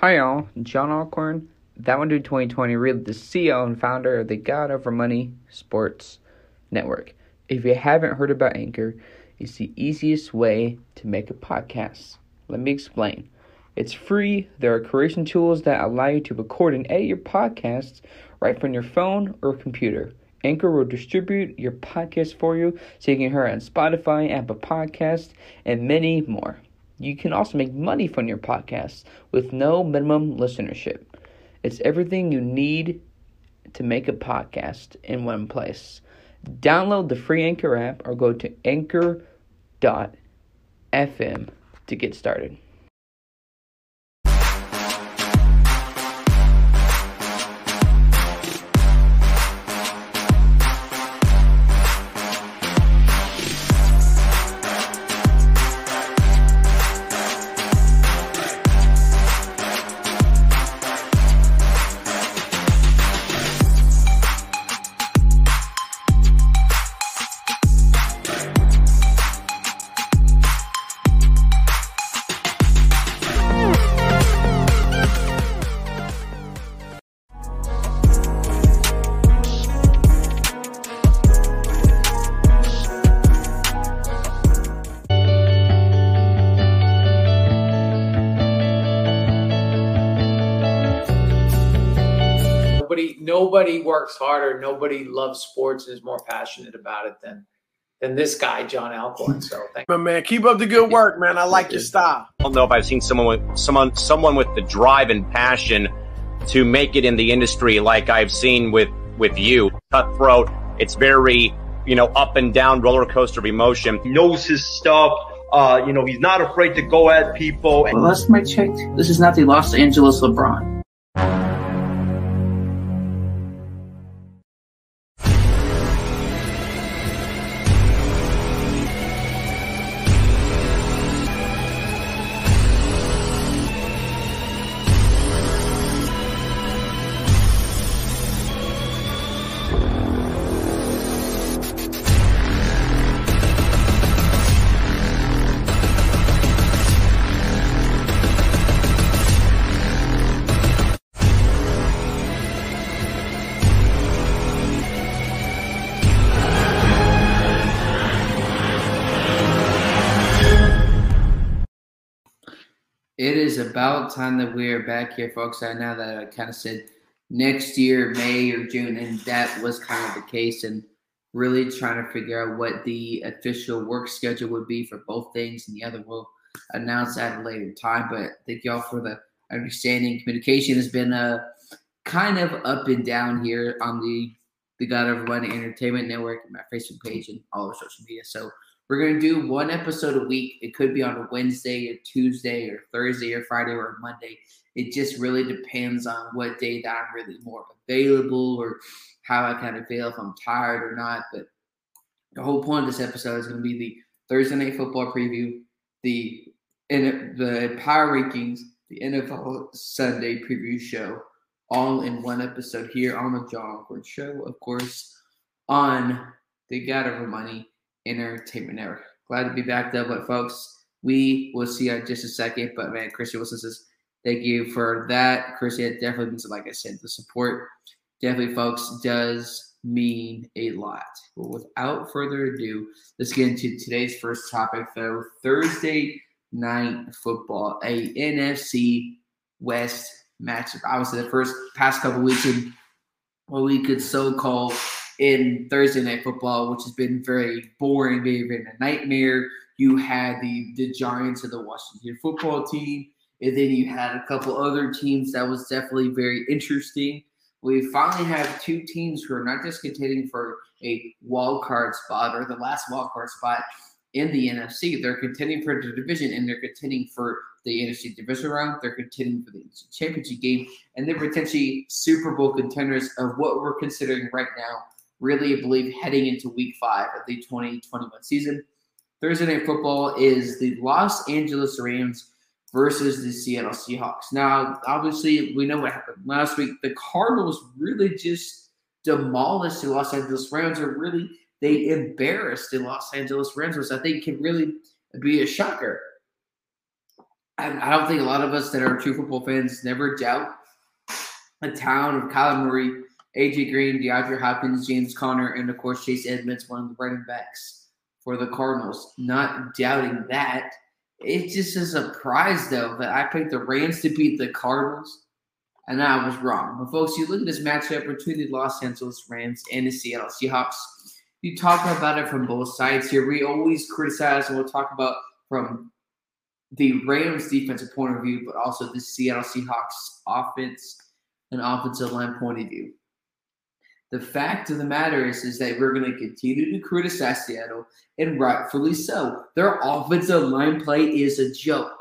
Hi, y'all. John Allcorn, that one dude 2020, really the CEO and founder of the God Over Money Sports Network. If you haven't heard about Anchor, it's the easiest way to make a podcast. Let me explain. It's free. There are creation tools that allow you to record and edit your podcasts right from your phone or computer. Anchor will distribute your podcast for you so you can hear it on Spotify, Apple Podcasts, and many more. You can also make money from your podcast with no minimum listenership. It's everything you need to make a podcast in one place. Download the free Anchor app or go to anchor.fm to get started. Works harder. Nobody loves sports and is more passionate about it than than this guy, John Allcorn. So thank My man, keep up the good work, man. I like your style. I don't know if I've seen someone with someone someone with the drive and passion to make it in the industry like I've seen with with you. Cutthroat. It's very you know up and down roller coaster of emotion. He knows his stuff. Uh, you know, he's not afraid to go at people. Well, last time I checked, this is not the Los Angeles LeBron. It is about time that we are back here, folks. I know that I kind of said next year, May or June, and that was kind of the case. And really trying to figure out what the official work schedule would be for both things, and the other will announce at a later time. But thank y'all for the understanding. Communication has been uh, kind of up and down here on the the God of Money Entertainment Network, my Facebook page, and all over social media. So we're gonna do one episode a week. It could be on a Wednesday or Tuesday or Thursday or Friday or Monday. It just really depends on what day that I'm really more available or how I kind of feel if I'm tired or not. But the whole point of this episode is gonna be the Thursday night football preview, the in the power rankings, the NFL Sunday preview show, all in one episode here on the John Allcorn Show, of course, on the God Over Money Entertainment Network. Glad to be back though, but folks, we will see you in just a second. But man, Christian Wilson says thank you for that. Christian it definitely means, like I said, the support definitely, folks, does mean a lot. But without further ado, let's get into today's first topic though. Thursday night football, a NFC West matchup. Obviously, the first past couple weeks in what we could so call in Thursday night football, which has been very boring, very been a nightmare. You had the the Giants of the Washington football team, and then you had a couple other teams that was definitely very interesting. We finally have two teams who are not just contending for a wild card spot or the last wild card spot in the NFC. They're contending for the division and they're contending for the NFC division round. They're contending for the NFC championship game, and they're potentially Super Bowl contenders of what we're considering right now. Really, believe heading into Week Five of the 2021 season. Thursday night football is the Los Angeles Rams versus the Seattle Seahawks. Now, obviously, we know what happened last week. The Cardinals really just demolished the Los Angeles Rams, or really they embarrassed the Los Angeles Rams, which I think can really be a shocker. I, I don't think a lot of us that are true football fans never doubt a town of Kyler Murray, AJ Green, DeAndre Hopkins, James Conner, and of course Chase Edmonds, one of the running backs for the Cardinals. Not doubting that. It's just a surprise though that I picked the Rams to beat the Cardinals. And I was wrong. But folks, you look at this matchup between the Los Angeles Rams and the Seattle Seahawks. You talk about it from both sides here. We always criticize and we'll talk about from the Rams defensive point of view, but also the Seattle Seahawks offense and offensive line point of view. The fact of the matter is, is that we're going to continue to criticize Seattle, and rightfully so. Their offensive line play is a joke.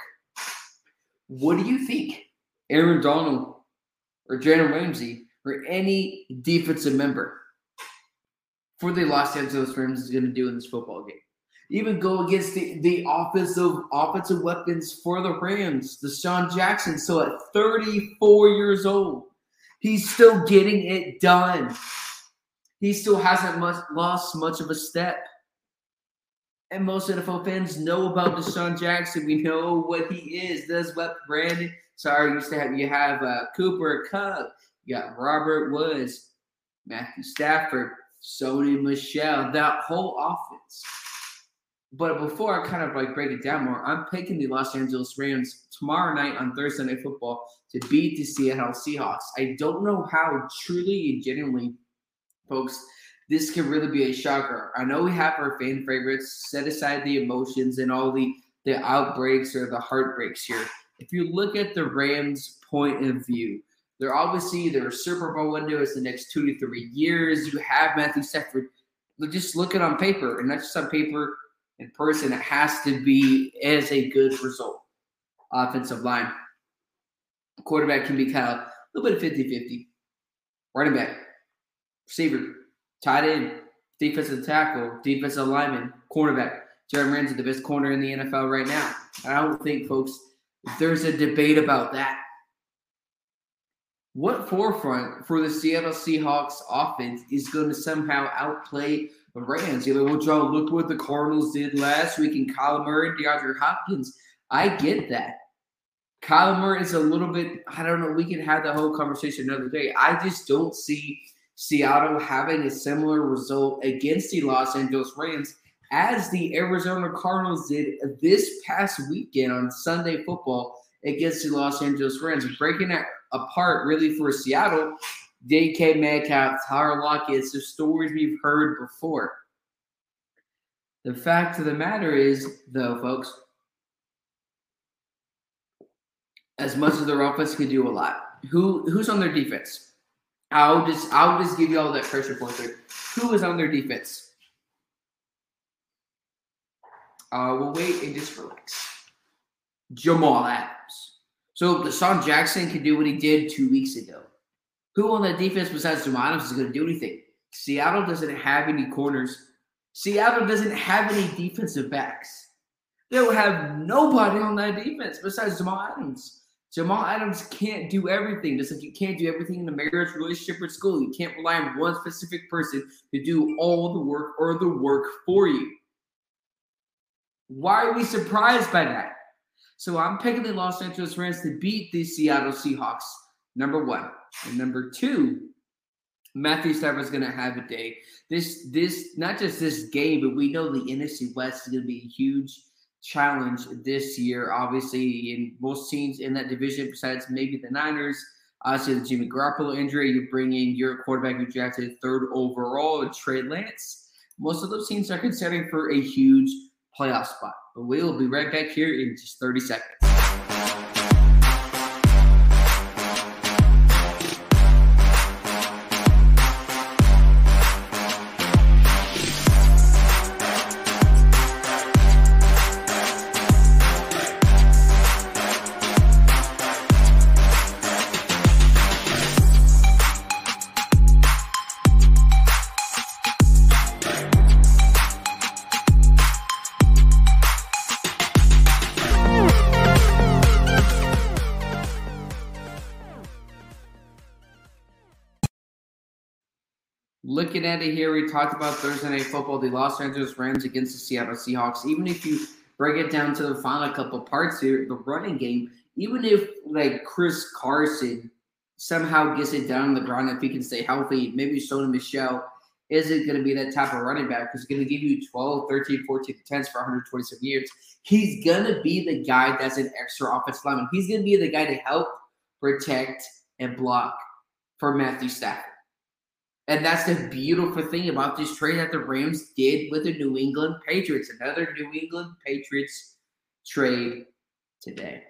What do you think Aaron Donald or Jalen Ramsey or any defensive member for the Los Angeles Rams is going to do in this football game? Even go against the, the offensive offensive weapons for the Rams, DeSean Jackson. So at 34 years old, he's still getting it done. He still hasn't much, lost much of a step. And most NFL fans know about DeSean Jackson. We know what he is. Does what Brandon. Sorry, used to have you have uh, Cooper Kupp. You got Robert Woods, Matthew Stafford, Sony Michel. That whole offense. But before I kind of like break it down more, I'm picking the Los Angeles Rams tomorrow night on Thursday Night Football to beat the Seattle Seahawks. I don't know how truly and genuinely, folks, this can really be a shocker. I know we have our fan favorites. Set aside the emotions and all the the outbreaks or the heartbreaks here. If you look at the Rams' point of view, they're obviously their Super Bowl window is the next two to three years. You have Matthew Stafford. Just look at on paper, and not just on paper in person, it has to be as a good result. Offensive line. Quarterback can be kind of a little bit of 50 50. Running back, receiver, tight end, defensive tackle, defensive lineman, cornerback. Jalen Ramsey, the best corner in the NFL right now. I don't think, folks, there's a debate about that. What forefront for the Seattle Seahawks offense is going to somehow outplay the Rams? You're like, well, Joe, look what the Cardinals did last week in Kyler Murray and DeAndre Hopkins. I get that. Kyler Murray is a little bit, I don't know, we can have the whole conversation another day. I just don't see Seattle having a similar result against the Los Angeles Rams as the Arizona Cardinals did this past weekend on Sunday football against the Los Angeles Rams. Breaking it apart really for Seattle, DK Metcalf, Tyler Lockett, it's the stories we've heard before. The fact of the matter is, though, folks, as much as their offense can do a lot, who who's on their defense? I'll just I'll just give you all that pressure pointer. Who is on their defense? Uh, we'll wait and just relax. Jamal Adams. So DeSean Jackson can do what he did two weeks ago. Who on that defense besides Jamal Adams is going to do anything? Seattle doesn't have any corners. Seattle doesn't have any defensive backs. They'll have nobody on that defense besides Jamal Adams. Jamal Adams can't do everything. Just like you can't do everything in a marriage relationship or school. You can't rely on one specific person to do all the work or the work for you. Why are we surprised by that? So I'm picking the Los Angeles Rams to beat the Seattle Seahawks. Number one. And number two, Matthew Stafford is going to have a day. This, this, not just this game, but we know the NFC West is going to be huge challenge this year. Obviously, in most teams in that division, besides maybe the Niners, obviously the Jimmy Garoppolo injury, you bring in your quarterback who drafted third overall, Trey Lance. Most of those teams are considering for a huge playoff spot. But we'll be right back here in just 30 seconds. Looking at it here, we talked about Thursday Night Football, the Los Angeles Rams against the Seattle Seahawks. Even if you break it down to the final couple parts here, the running game, even if like Chris Carson somehow gets it down on the ground, if he can stay healthy, maybe Sony Michel isn't going to be that type of running back because who's going to give you 12, 13, 14 10s for 127 yards. He's going to be the guy that's an extra offensive lineman. He's going to be the guy to help protect and block for Matthew Stafford. And that's the beautiful thing about this trade that the Rams did with the New England Patriots. Another New England Patriots trade today.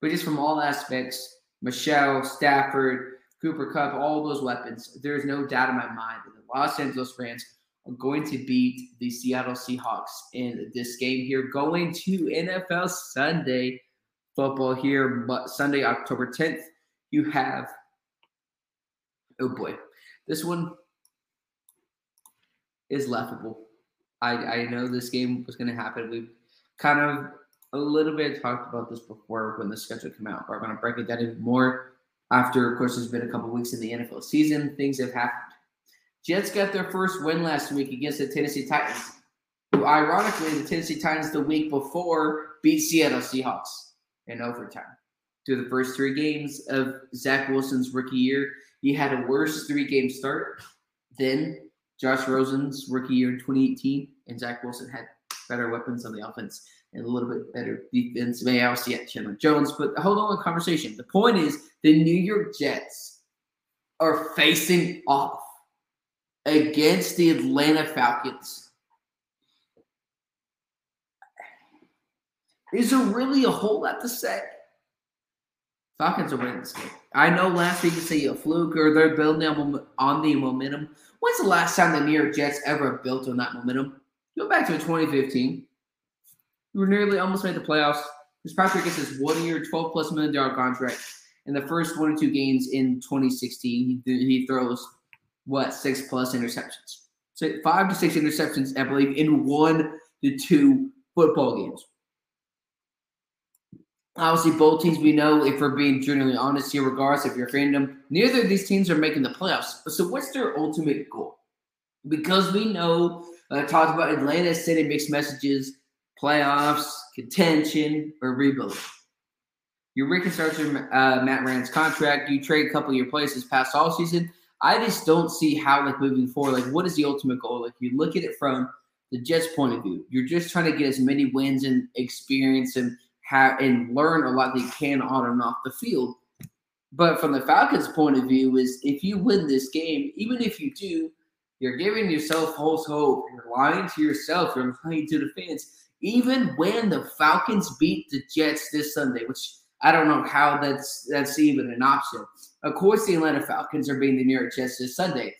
But just from all aspects, Michel, Stafford, Cooper Kupp, all those weapons, there's no doubt in my mind that the Los Angeles Rams are going to beat the Seattle Seahawks in this game here, going to NFL Sunday football here, but Sunday, October 10th. You have, oh boy, this one is laughable. I, I know this game was going to happen. We've kind of a little bit talked about this before when the schedule came out, but I'm going to break it down even more after, of course, there's been a couple weeks in the NFL season. Things have happened. Jets got their first win last week against the Tennessee Titans. Who, ironically, the Tennessee Titans the week before beat Seattle Seahawks in overtime. Through the first three games of Zach Wilson's rookie year, he had a worse three-game start than Josh Rosen's rookie year in 2018, and Zach Wilson had better weapons on the offense and a little bit better defense. May obviously at Chandler Jones, but hold on the conversation. The point is the New York Jets are facing off against the Atlanta Falcons. Is there really a whole lot to say? Falcons are winning this game. I know last week you say a fluke or they're building on the momentum. When's the last time the New York Jets ever built on that momentum? Go back to 2015. We were nearly almost made the playoffs. Fitzpatrick gets his one year, 12 plus million dollar contract. In the first one or two games in 2016, he, he throws what six plus interceptions. So five to six interceptions, I believe, in one to two football games. Obviously, both teams we know, if we're being generally honest here, regardless of you're fandom, neither of these teams are making the playoffs. So, what's their ultimate goal? Because we know, uh, talked about Atlanta sending mixed messages, playoffs, contention, or rebuild. You reconstructed uh, Matt Ryan's contract. You trade a couple of your places past all season. I just don't see how, like, moving forward, like, what is the ultimate goal? Like, you look at it from the Jets' point of view. You're just trying to get as many wins and experience and – have and learn a lot they can on and off the field. But from the Falcons' point of view, is if you win this game, even if you do, you're giving yourself false hope. You're lying to yourself. You're lying to the fans. Even when the Falcons beat the Jets this Sunday, which I don't know how that's that's even an option. Of course, the Atlanta Falcons are beating the New York Jets this Sunday.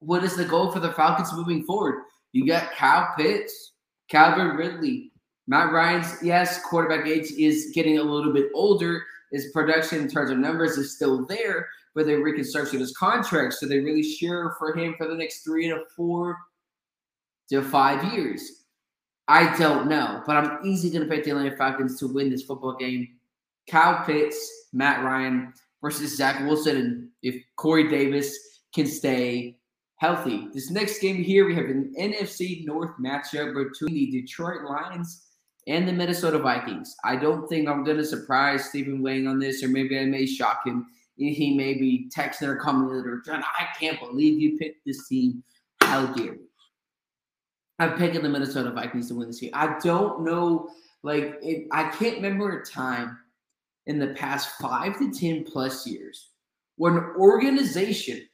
What is the goal for the Falcons moving forward? You got Kyle Pitts, Calvin Ridley, Matt Ryan's, yes, quarterback age is getting a little bit older. His production in terms of numbers is still there, but they're reconstructed his contract. So they really sure for him for the next three to four to five years. I don't know, but I'm easily going to pick the Atlanta Falcons to win this football game. Kyle Pitts, Matt Ryan versus Zach Wilson, and if Corey Davis can stay healthy. This next game here, we have an NFC North matchup between the Detroit Lions and the Minnesota Vikings. I don't think I'm going to surprise Stephen Wayne on this, or maybe I may shock him. He may be texting or commenting, John, I can't believe you picked this team. How dare you? I'm picking the Minnesota Vikings to win this game. I don't know, like, it, I can't remember a time in the past five to 10 plus years where an organization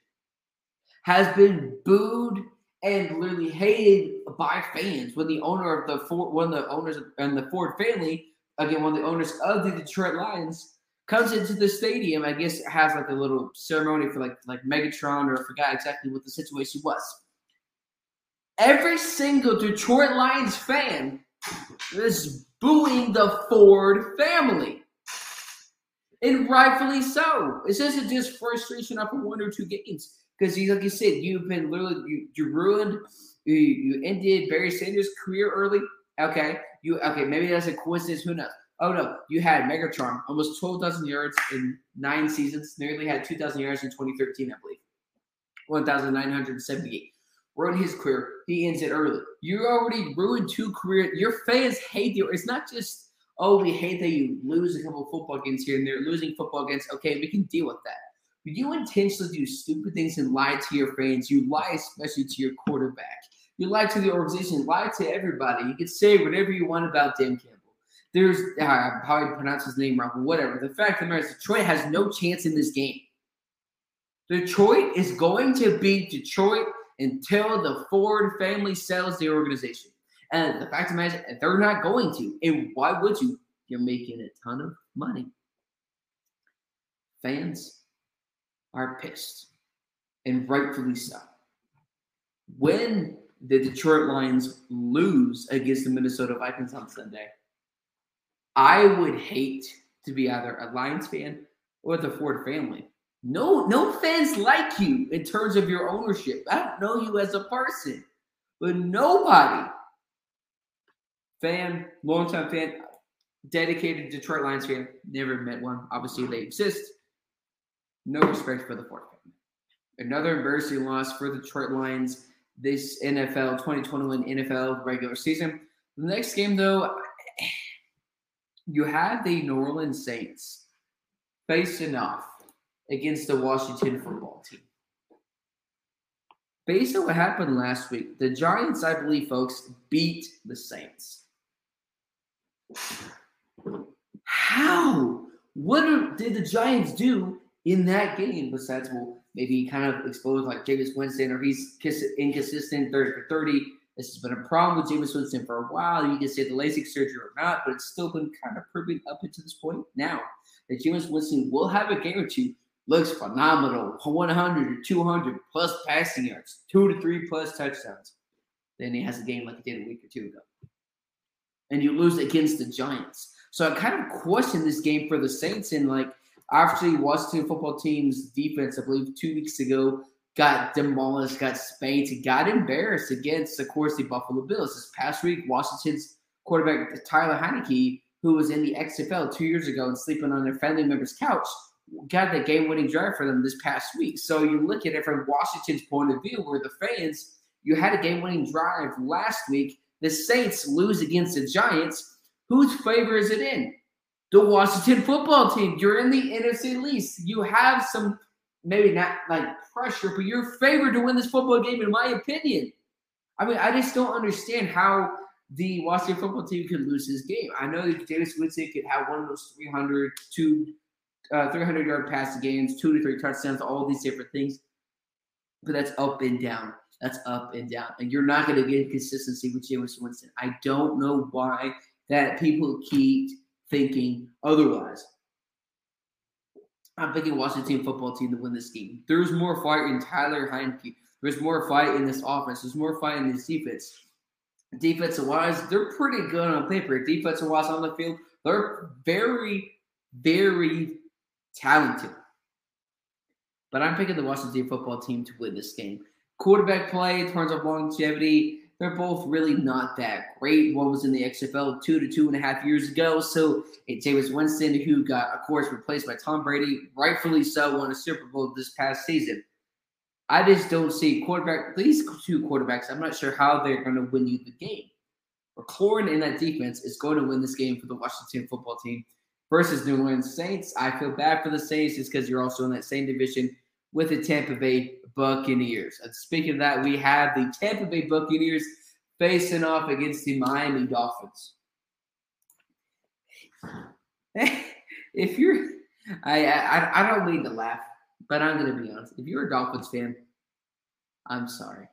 has been booed and literally hated by fans when the owner of the Ford, one of the owners and the Ford family, again, one of the owners of the Detroit Lions, comes into the stadium. I guess it has like a little ceremony for like like Megatron, or I forgot exactly what the situation was. Every single Detroit Lions fan is booing the Ford family. And rightfully so. It's just just frustration after one or two games. Because like you said, you've been literally you, you ruined, you, you ended Barry Sanders' career early. Okay, you okay? Maybe that's a coincidence. Who knows? Oh no, you had Megatron, almost twelve thousand yards in nine seasons. Nearly had two thousand yards in 2013, I believe. One thousand nine hundred seventy-eight. Ruined his career. He ends it early. You already ruined two careers. Your fans hate you. It's not just, oh, we hate that you lose a couple football games here and they're losing football games. Okay, we can deal with that. You intentionally do stupid things and lie to your fans. You lie especially to your quarterback. You lie to the organization, lie to everybody. You can say whatever you want about Dan Campbell. There's uh, I pronounce his name wrong, but whatever. The fact of the matter is, Detroit has no chance in this game. Detroit is going to beat Detroit until the Ford family sells the organization. And the fact of the matter is, they're not going to. And why would you? You're making a ton of money. Fans are pissed, and rightfully so. When the Detroit Lions lose against the Minnesota Vikings on Sunday, I would hate to be either a Lions fan or the Ford family. No, no fans like you in terms of your ownership. I don't know you as a person, but nobody, fan, longtime fan, dedicated Detroit Lions fan, never met one. Obviously, they exist. No respect for the Ford family. Another embarrassing loss for the Detroit Lions this NFL 2021 NFL regular season. The next game, though, you have the New Orleans Saints facing off against the Washington football team. Based on what happened last week, the Giants, I believe, folks, beat the Saints. How? What did the Giants do in that game besides, well, maybe kind of exposed like Jameis Winston or he's inconsistent 30 for 30? This has been a problem with Jameis Winston for a while. You can say the LASIK surgery or not, but it's still been kind of proving up until this point. Now that Jameis Winston will have a game or two looks phenomenal 100 or 200 plus passing yards, two to three plus touchdowns. Then he has a game like he did a week or two ago. And you lose against the Giants. So I kind of question this game for the Saints. And like, actually, Washington football team's defense, I believe two weeks ago, got demolished, got spanked, got embarrassed against, of course, the Buffalo Bills. This past week, Washington's quarterback, Tyler Heinicke, who was in the XFL two years ago and sleeping on their family member's couch, got the game winning drive for them this past week. So you look at it from Washington's point of view, where the fans, you had a game winning drive last week. The Saints lose against the Giants. Whose favor is it in? The Washington football team. You're in the NFC least. You have some, maybe not like pressure, but you're favored to win this football game, in my opinion. I mean, I just don't understand how the Washington football team could lose this game. I know that Jameis Winston could have one of those 300, two uh, 300 yard passing games, two to three touchdowns, all these different things. But that's up and down. That's up and down. And you're not going to get consistency with Jameis Winston. I don't know why that people keep thinking otherwise. I'm thinking Washington football team to win this game. There's more fight in Tyler Heinicke. There's more fight in this offense. There's more fight in this defense. Defensive wise, they're pretty good on paper. Defensive wise on the field, they're very, very talented. But I'm picking the Washington football team to win this game. Quarterback play terms of longevity, they're both really not that great. One was in the XFL two to two and a half years ago. So it's Jameis Winston, who got, of course, replaced by Tom Brady, rightfully so, won a Super Bowl this past season. I just don't see quarterback, these two quarterbacks, I'm not sure how they're going to win you the game. McLaurin in that defense is going to win this game for the Washington football team versus New Orleans Saints. I feel bad for the Saints just because you're also in that same division with the Tampa Bay Buccaneers. And speaking of that, we have the Tampa Bay Buccaneers facing off against the Miami Dolphins. if you're, I, I, I don't mean to laugh, but I'm to be honest. If you're a Dolphins fan, I'm sorry.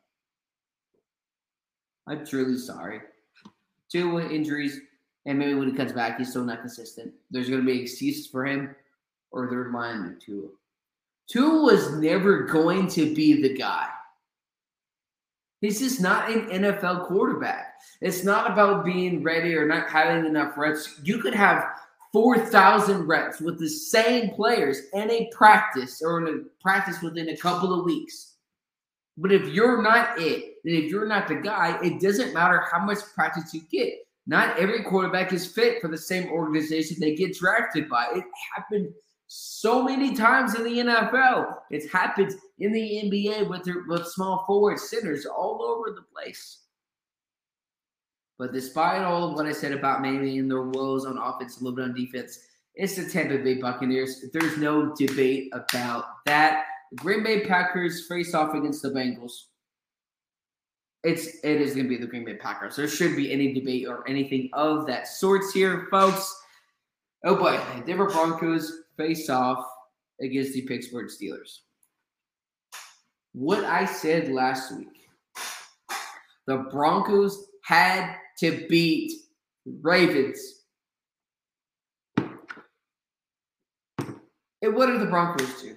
I'm truly sorry. Two injuries, and maybe when he comes back, he's still not consistent. There's to be excuses for him, or they're lying to Tua. Was never going to be the guy. He's just not an NFL quarterback. It's not about being ready or not having enough reps. You could have 4,000 reps with the same players in a practice or in a practice within a couple of weeks. But if you're not it, and if you're not the guy, it doesn't matter how much practice you get. Not every quarterback is fit for the same organization they get drafted by. It happened so many times in the NFL. It's happened in the NBA with their, with small forward centers all over the place. But despite all of what I said about maybe in their woes on offense, a little bit on defense, it's the Tampa Bay Buccaneers. There's no debate about that. Green Bay Packers face off against the Bengals. It's it is going to be the Green Bay Packers. There should be any debate or anything of that sorts here, folks. Oh boy, Denver Broncos face off against the Pittsburgh Steelers. What I said last week, the Broncos had to beat Ravens. And what are the Broncos do?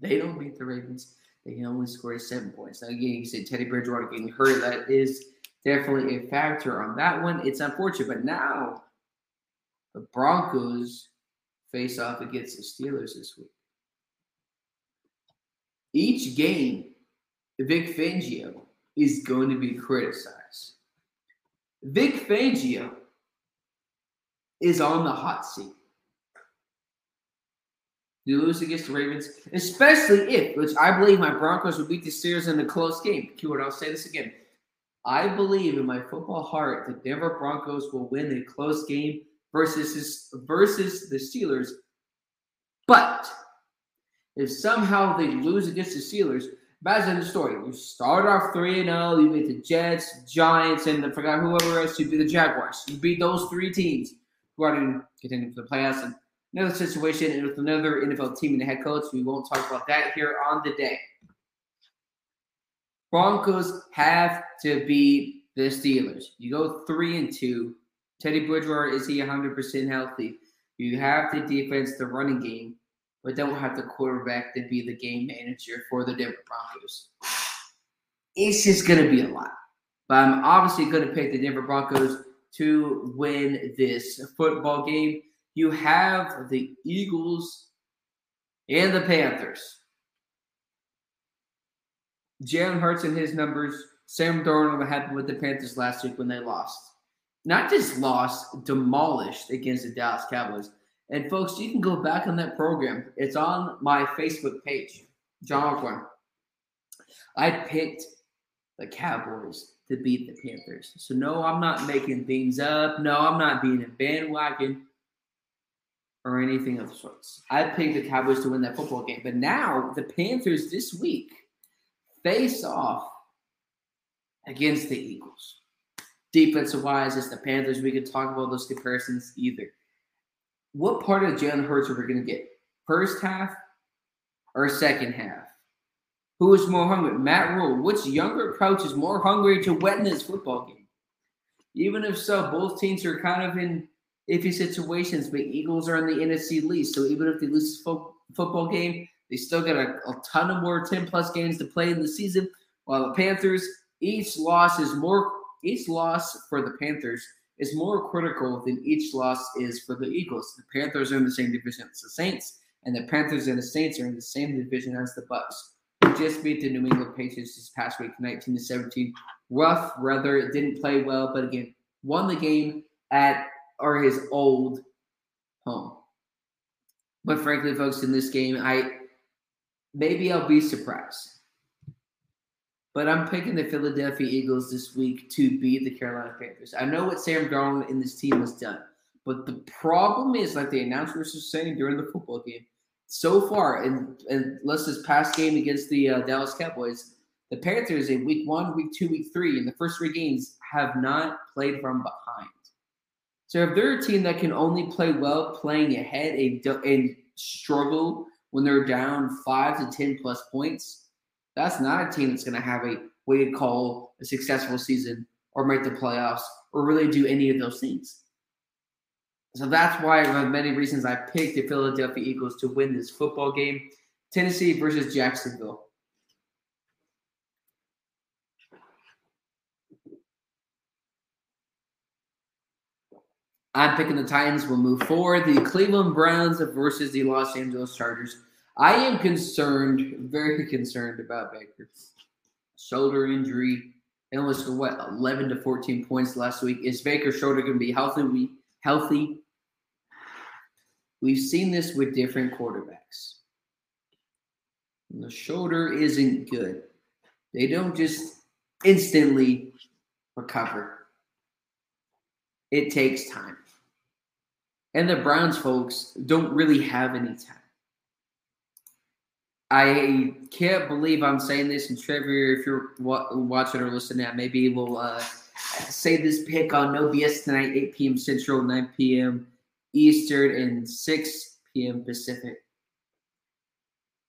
They don't beat the Ravens. They can only score seven points. Now, again, you said Teddy Bridgewater getting hurt. That is definitely a factor on that one. It's unfortunate, but now the Broncos face off against the Steelers this week. Each game, Vic Fangio is going to be criticized. Vic Fangio is on the hot seat. You lose against the Ravens, especially if, which I believe my Broncos will beat the Steelers in a close game. Keyword, I'll say this again. I believe in my football heart the Denver Broncos will win a close game versus versus the Steelers. But if somehow they lose against the Steelers, imagine the story. You start off 3 0, you beat the Jets, Giants, and I forgot whoever else, you beat the Jaguars. You beat those three teams who are in contending for the playoffs. And another situation and with another NFL team and the head coach. We won't talk about that here on the day. Broncos have to beat the Steelers. You go three and two. Teddy Bridgewater is he 100% healthy? You have the defense, the running game, but don't have the quarterback to be the game manager for the Denver Broncos. It's just going to be a lot. But I'm obviously going to pick the Denver Broncos to win this football game. You have the Eagles and the Panthers. Jalen Hurts and his numbers. Sam Darnold what happened with the Panthers last week when they lost. Not just lost, demolished against the Dallas Cowboys. And folks, you can go back on that program. It's on my Facebook page, John Allcorn. I picked the Cowboys to beat the Panthers. So no, I'm not making things up. No, I'm not being a bandwagon or anything of the sorts. I picked the Cowboys to win that football game. But now the Panthers this week face off against the Eagles. Defensive wise, it's the Panthers. We could talk about those comparisons either. What part of Jalen Hurts are we going to get? First half or second half? Who is more hungry? Matt Rhule. Which younger coach is more hungry to win this football game? Even if so, both teams are kind of in iffy situations, but Eagles are in the NFC least. So even if they lose this fo- football game, they still got a, a ton of more 10 plus games to play in the season. While the Panthers, each loss is more each loss for the Panthers is more critical than each loss is for the Eagles. The Panthers are in the same division as the Saints, and the Panthers and the Saints are in the same division as the Bucks. Just beat the New England Patriots this past week, 19 to 17. Rough weather, It didn't play well, but again, won the game at or his old home. But frankly, folks, in this game, I maybe I'll be surprised. But I'm picking the Philadelphia Eagles this week to beat the Carolina Panthers. I know what Sam Darnold and this team has done, but the problem is, like the announcers were saying during the football game, so far, and unless this past game against the uh, Dallas Cowboys, the Panthers in week one, week two, week three, in the first three games have not played from behind. So if they're a team that can only play well playing ahead and, and struggle when they're down five to ten plus points, that's not a team that's going to have a to call a successful season or make the playoffs or really do any of those things. So that's why, of many reasons, I picked the Philadelphia Eagles to win this football game. Tennessee versus Jacksonville. I'm picking the Titans. We'll move forward. The Cleveland Browns versus the Los Angeles Chargers. I am concerned, very concerned about Baker. Shoulder injury. Was what 11 to 14 points last week. Is Baker's shoulder going to be healthy? We healthy? We've seen this with different quarterbacks. The shoulder isn't good. They don't just instantly recover. It takes time. And the Browns folks don't really have any time. I can't believe I'm saying this, and Trevor, if you're wa- watching or listening, maybe we'll uh, say this pick on No BS tonight, 8 p.m. Central, 9 p.m. Eastern, and 6 p.m. Pacific.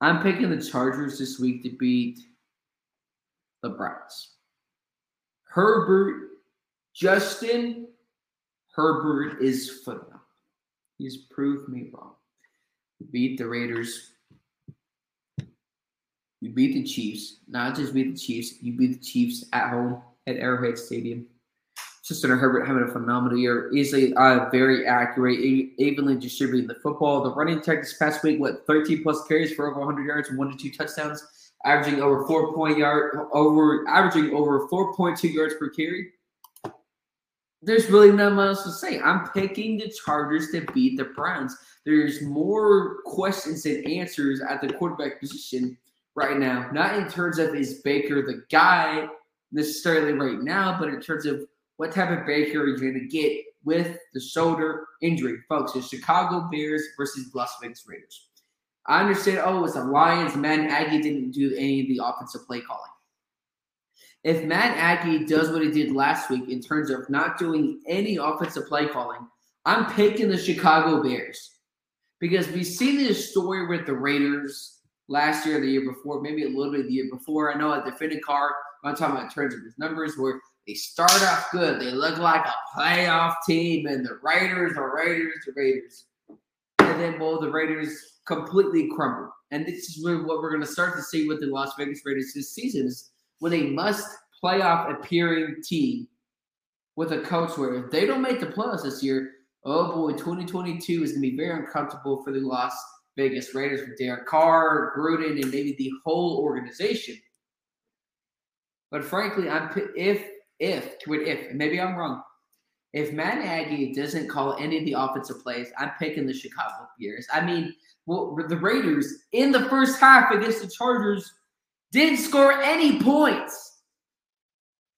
I'm picking the Chargers this week to beat the Browns. Herbert, Justin Herbert is phenomenal. He's proved me wrong. Beat the Raiders. You beat the Chiefs. Not just beat the Chiefs, you beat the Chiefs at home at Arrowhead Stadium. Justin Herbert having a phenomenal year, easily uh, very accurate, evenly distributing the football. The running tech this past week, what 13 plus carries for over 100 yards and one to two touchdowns, averaging over four point yard over averaging over 4.2 yards per carry. There's really nothing else to say. I'm picking the Chargers to beat the Browns. There's more questions than answers at the quarterback position right now. Not in terms of is Baker the guy necessarily right now, but in terms of what type of Baker are you going to get with the shoulder injury? Folks, it's Chicago Bears versus Las Vegas Raiders. I understand, oh, it's the Lions. Matt Nagy didn't do any of the offensive play calling. If Matt Nagy does what he did last week in terms of not doing any offensive play calling, I'm picking the Chicago Bears. Because we've seen this story with the Raiders last year, the year before, maybe a little bit the year before. I know at the car, I'm talking about in terms of his numbers, where they start off good. They look like a playoff team, and the Raiders are Raiders, the Raiders. And then, well, the Raiders completely crumble. And this is what we're going to start to see with the Las Vegas Raiders this season is when a must playoff appearing team with a coach where if they don't make the playoffs this year, oh boy, 2022 is going to be very uncomfortable for the Las Vegas Raiders with Derek Carr, Gruden, and maybe the whole organization. But frankly, I'm if if to it if and maybe I'm wrong. If Matt Nagy doesn't call any of the offensive plays, I'm picking the Chicago Bears. I mean, well, the Raiders in the first half against the Chargers didn't score any points.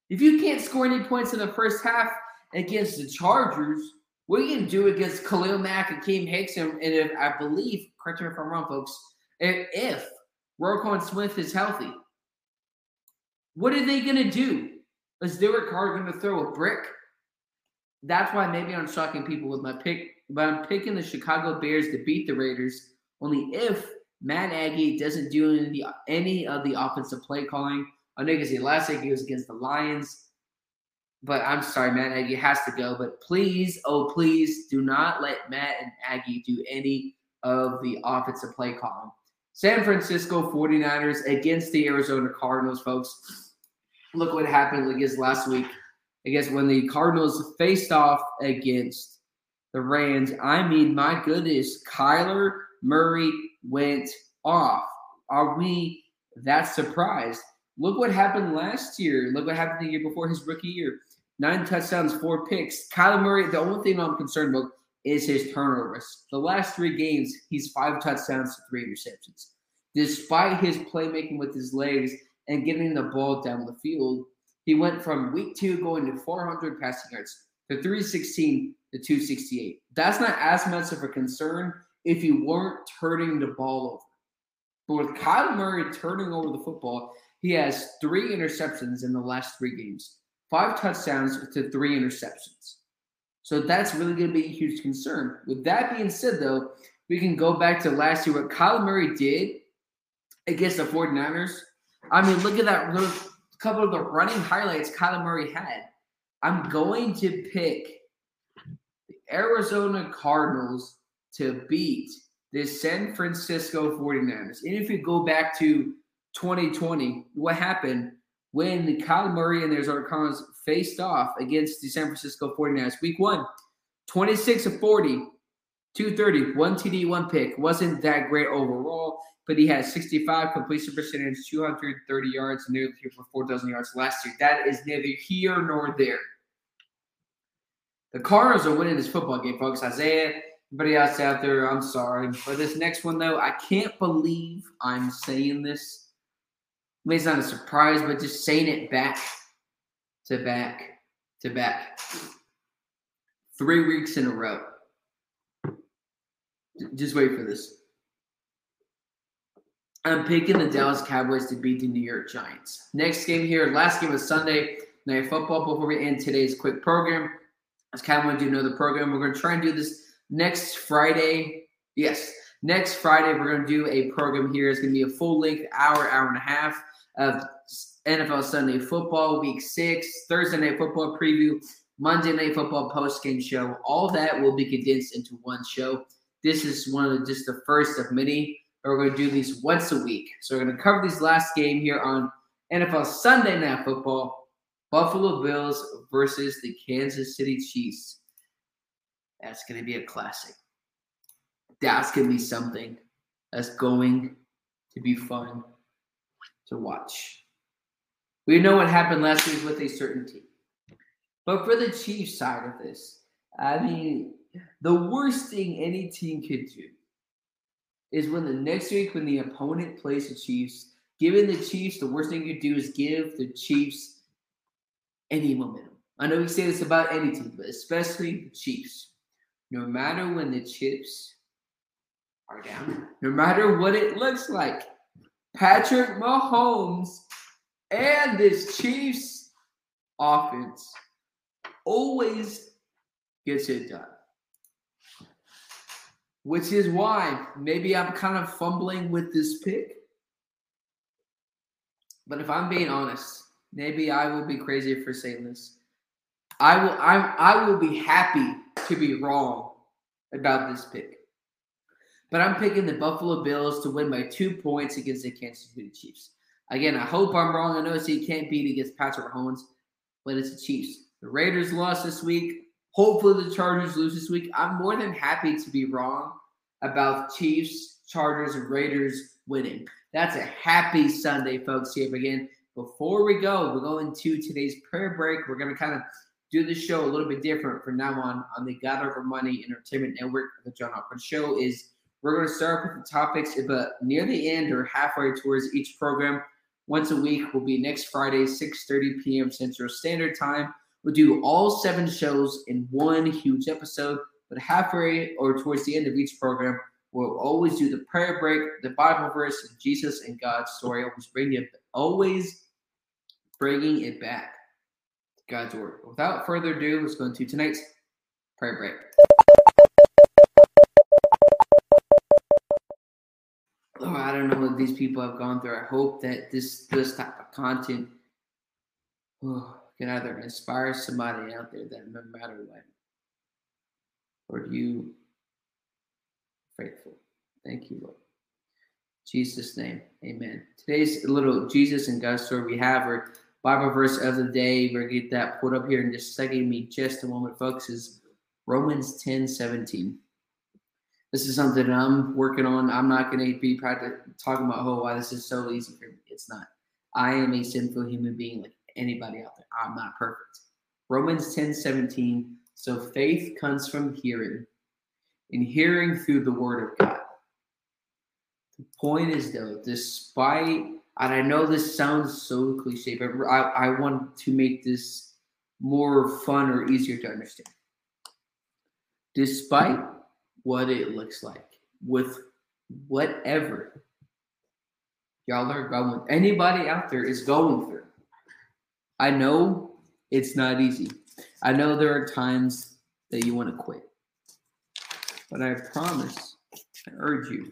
If you can't score any points in the first half against the Chargers, what are you going to do against Khalil Mack and Keem Hicks? And, and if, I believe, correct me if I'm wrong, folks, if, if Roquan Smith is healthy, what are they going to do? Is Derek Carr going to throw a brick? That's why maybe I'm shocking people with my pick, but I'm picking the Chicago Bears to beat the Raiders only if Matt Nagy doesn't do any of the, any of the offensive play calling. I know because last week he was against the Lions, but I'm sorry, Matt Nagy has to go. But please, oh please, do not let Matt and Aggie do any of the offensive play calling. San Francisco 49ers against the Arizona Cardinals, folks. Look what happened against last week. I guess when the Cardinals faced off against the Rams, I mean, my goodness, Kyler Murray went off. Are we that surprised? Look what happened last year. Look what happened the year before his rookie year. Nine touchdowns, four picks. Kyler Murray, the only thing I'm concerned about is his turnovers. The last three games, he's five touchdowns to three interceptions. Despite his playmaking with his legs and getting the ball down the field, he went from week two going to 400 passing yards to 316 to 268. That's not as much of a concern if you weren't turning the ball over. But with Kyler Murray turning over the football, he has three interceptions in the last three games, five touchdowns to three interceptions. So that's really going to be a huge concern. With that being said, though, we can go back to last year what Kyler Murray did against the 49ers. I mean, look at that couple of the running highlights Kyler Murray had. I'm going to pick the Arizona Cardinals to beat the San Francisco 49ers. And if you go back to 2020, what happened when Kyler Murray and the Arizona Cardinals faced off against the San Francisco 49ers? Week one, 26 of 40, 230, one TD, one pick. Wasn't that great overall, but he had 65 completion percentage, 230 yards, nearly for four dozen yards last year. That is neither here nor there. The Cardinals are winning this football game, folks. Isaiah Everybody else out there, I'm sorry. For this next one, though, I can't believe I'm saying this. Mean, it's not a surprise, but just saying it back to back to back. Three weeks in a row. Just wait for this. I'm picking the Dallas Cowboys to beat the New York Giants. Next game here, last game of Sunday night football. Before we end today's quick program, I kind of want to do another program. We're going to try and do this next Friday. Yes, next Friday we're going to do a program here. It's going to be a full length hour, hour and a half of NFL Sunday football, week six, Thursday night football preview, Monday night football post game show. All that will be condensed into one show. This is one of the, just the first of many. We're going to do these once a week. So we're going to cover these last game here on NFL Sunday Night Football. Buffalo Bills versus the Kansas City Chiefs. That's going to be a classic. That's going to be something that's going to be fun to watch. We know what happened last week with a certainty. But for the Chiefs side of this, I mean, the worst thing any team could do is when the next week when the opponent plays the Chiefs, giving the Chiefs the worst thing you do is give the Chiefs any momentum. I know we say this about any team, but especially the Chiefs. No matter when the chips are down, no matter what it looks like, Patrick Mahomes and this Chiefs offense always gets it done which is why maybe I'm kind of fumbling with this pick. But if I'm being honest, maybe I will be crazy for saying this. I will I'm I will be happy to be wrong about this pick. But I'm picking the Buffalo Bills to win by two points against the Kansas City Chiefs. Again, I hope I'm wrong. I know you can't beat against Patrick Mahomes, but it's the Chiefs. The Raiders lost this week. Hopefully, the Chargers lose this week. I'm more than happy to be wrong about Chiefs, Chargers, and Raiders winning. That's a happy Sunday, folks. Here again. Before we go, we're going to today's prayer break. We're going to kind of do the show a little bit different from now on on the God Over Money Entertainment Network. The John Allcorn Show is we're going to start with the topics, but uh, near the end or halfway towards each program, once a week will be next Friday, 6:30 p.m. Central Standard Time. We'll do all seven shows in one huge episode, but halfway or towards the end of each program, we'll always do the prayer break, the Bible verse, and Jesus and God's story. Always bring it, always bringing it back God's word. Without further ado, let's go into tonight's prayer break. Oh, I don't know what these people have gone through. I hope that this this type of content oh, can either inspire somebody out there that no matter what, Lord, you faithful. Thank you, Lord. Jesus' name, amen. Today's little Jesus and God story we have our Bible verse of the day. We're going to get that put up here in just a second. Me just a moment, folks, is Romans 10 17. This is something I'm working on. I'm not going to be talking about, oh, why this is so easy for me. It's not. I am a sinful human being like anybody out there. I'm not perfect. Romans 10 17. So faith comes from hearing, and hearing through the word of God. The point is, though, despite, and I know this sounds so cliche, but I, I want to make this more fun or easier to understand. Despite what it looks like, with whatever y'all are going, anybody out there is going through, I know it's not easy. I know there are times that you want to quit, but I promise, I urge you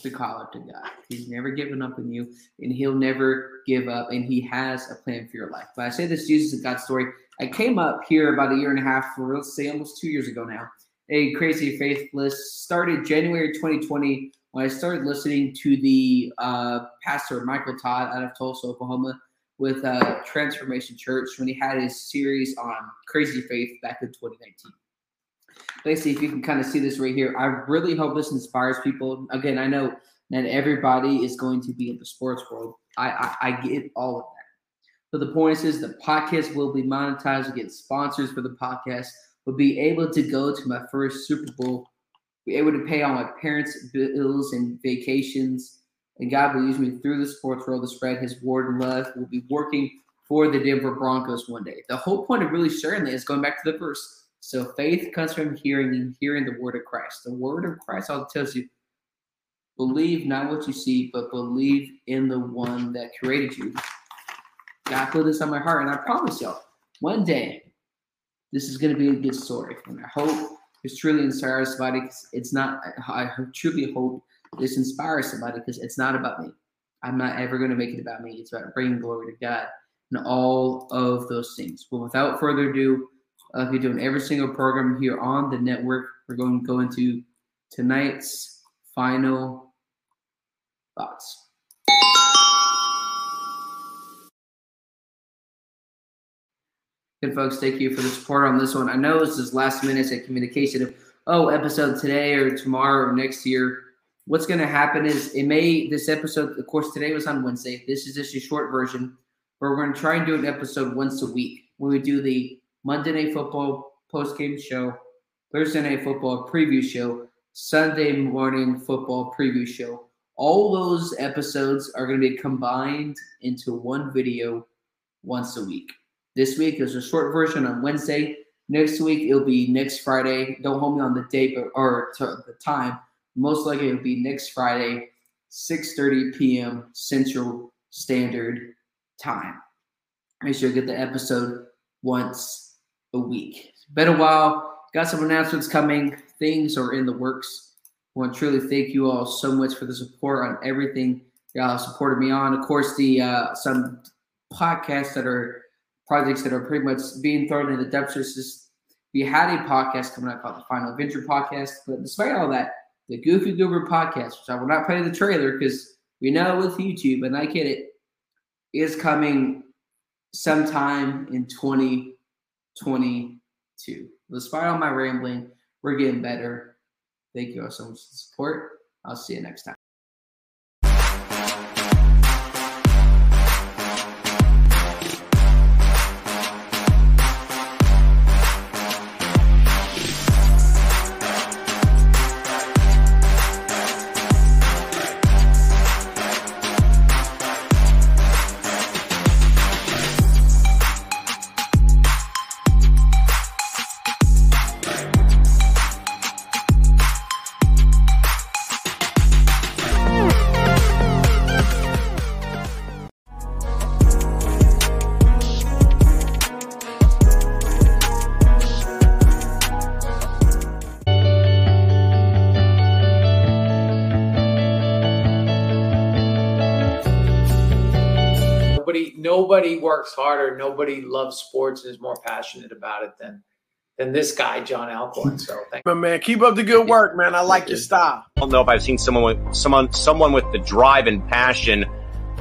to call out to God. He's never given up on you, and He'll never give up, and He has a plan for your life. But I say this Jesus and God story. I came up here about a year and a half, for let's say almost two years ago now. A crazy faith list started January 2020 when I started listening to the uh, pastor Michael Todd out of Tulsa, Oklahoma with uh, Transformation Church when he had his series on crazy faith back in 2019. Basically, if you can kind of see this right here, I really hope this inspires people. Again, I know that everybody is going to be in the sports world. I, I, I get all of that. But the point is, the podcast will be monetized. We get sponsors for the podcast. We'll be able to go to my first Super Bowl be able to pay all my parents' bills and vacations. And God will use me through the sports world to spread His word and love. We'll be working for the Denver Broncos one day. The whole point of really sharing that is going back to the verse. So faith comes from hearing and hearing the word of Christ. The word of Christ all tells you believe not what you see, but believe in the one that created you. God put this on my heart, and I promise y'all, one day this is going to be a good story. And I hope this truly inspires somebody. It's not, I truly hope this inspires somebody because it's not about me. I'm not ever going to make it about me. It's about bringing glory to God and all of those things. But without further ado, I'll be doing every single program here on the network. We're going to go into tonight's final thoughts. Good folks, thank you for the support on this one. I know this is last minute and communication of oh episode today or tomorrow or next year. What's going to happen is it may this episode, of course, today was on Wednesday. This is just a short version, but we're going to try and do an episode once a week when we do the Monday Night Football post game show, Thursday Night Football preview show, Sunday morning football preview show. All those episodes are going to be combined into one video once a week. This week is a short version on Wednesday. Next week it'll be next Friday. Don't hold me on the date but, or the time. Most likely it'll be next Friday, 6:30 p.m. Central Standard Time. Make sure you get the episode once a week. It's been a while. Got some announcements coming. Things are in the works. I want to truly thank you all so much for the support on everything y'all supported me on. Of course, the uh, some podcasts that are projects that are pretty much being thrown in the dumpsters. Just we had a podcast coming out called the Final Adventure Podcast, but despite all that, the Goofy Goober Podcast, which I will not play the trailer because we know with YouTube, and I get it, is coming sometime in 2022. Despite all my rambling, we're getting better. Thank you all so much for the support. I'll see you next time. Nobody works harder, nobody loves sports and is more passionate about it than than this guy, John Allcorn. So thank you. man, keep up the good work, man. I like your style. I don't know if I've seen someone with someone someone with the drive and passion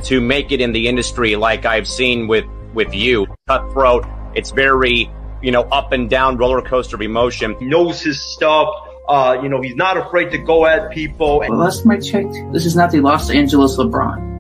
to make it in the industry like I've seen with with you. Cutthroat. It's very, you know, up and down roller coaster of emotion. He knows his stuff. Uh, you know, he's not afraid to go at people. Well, last time I checked, this is not the Los Angeles LeBron.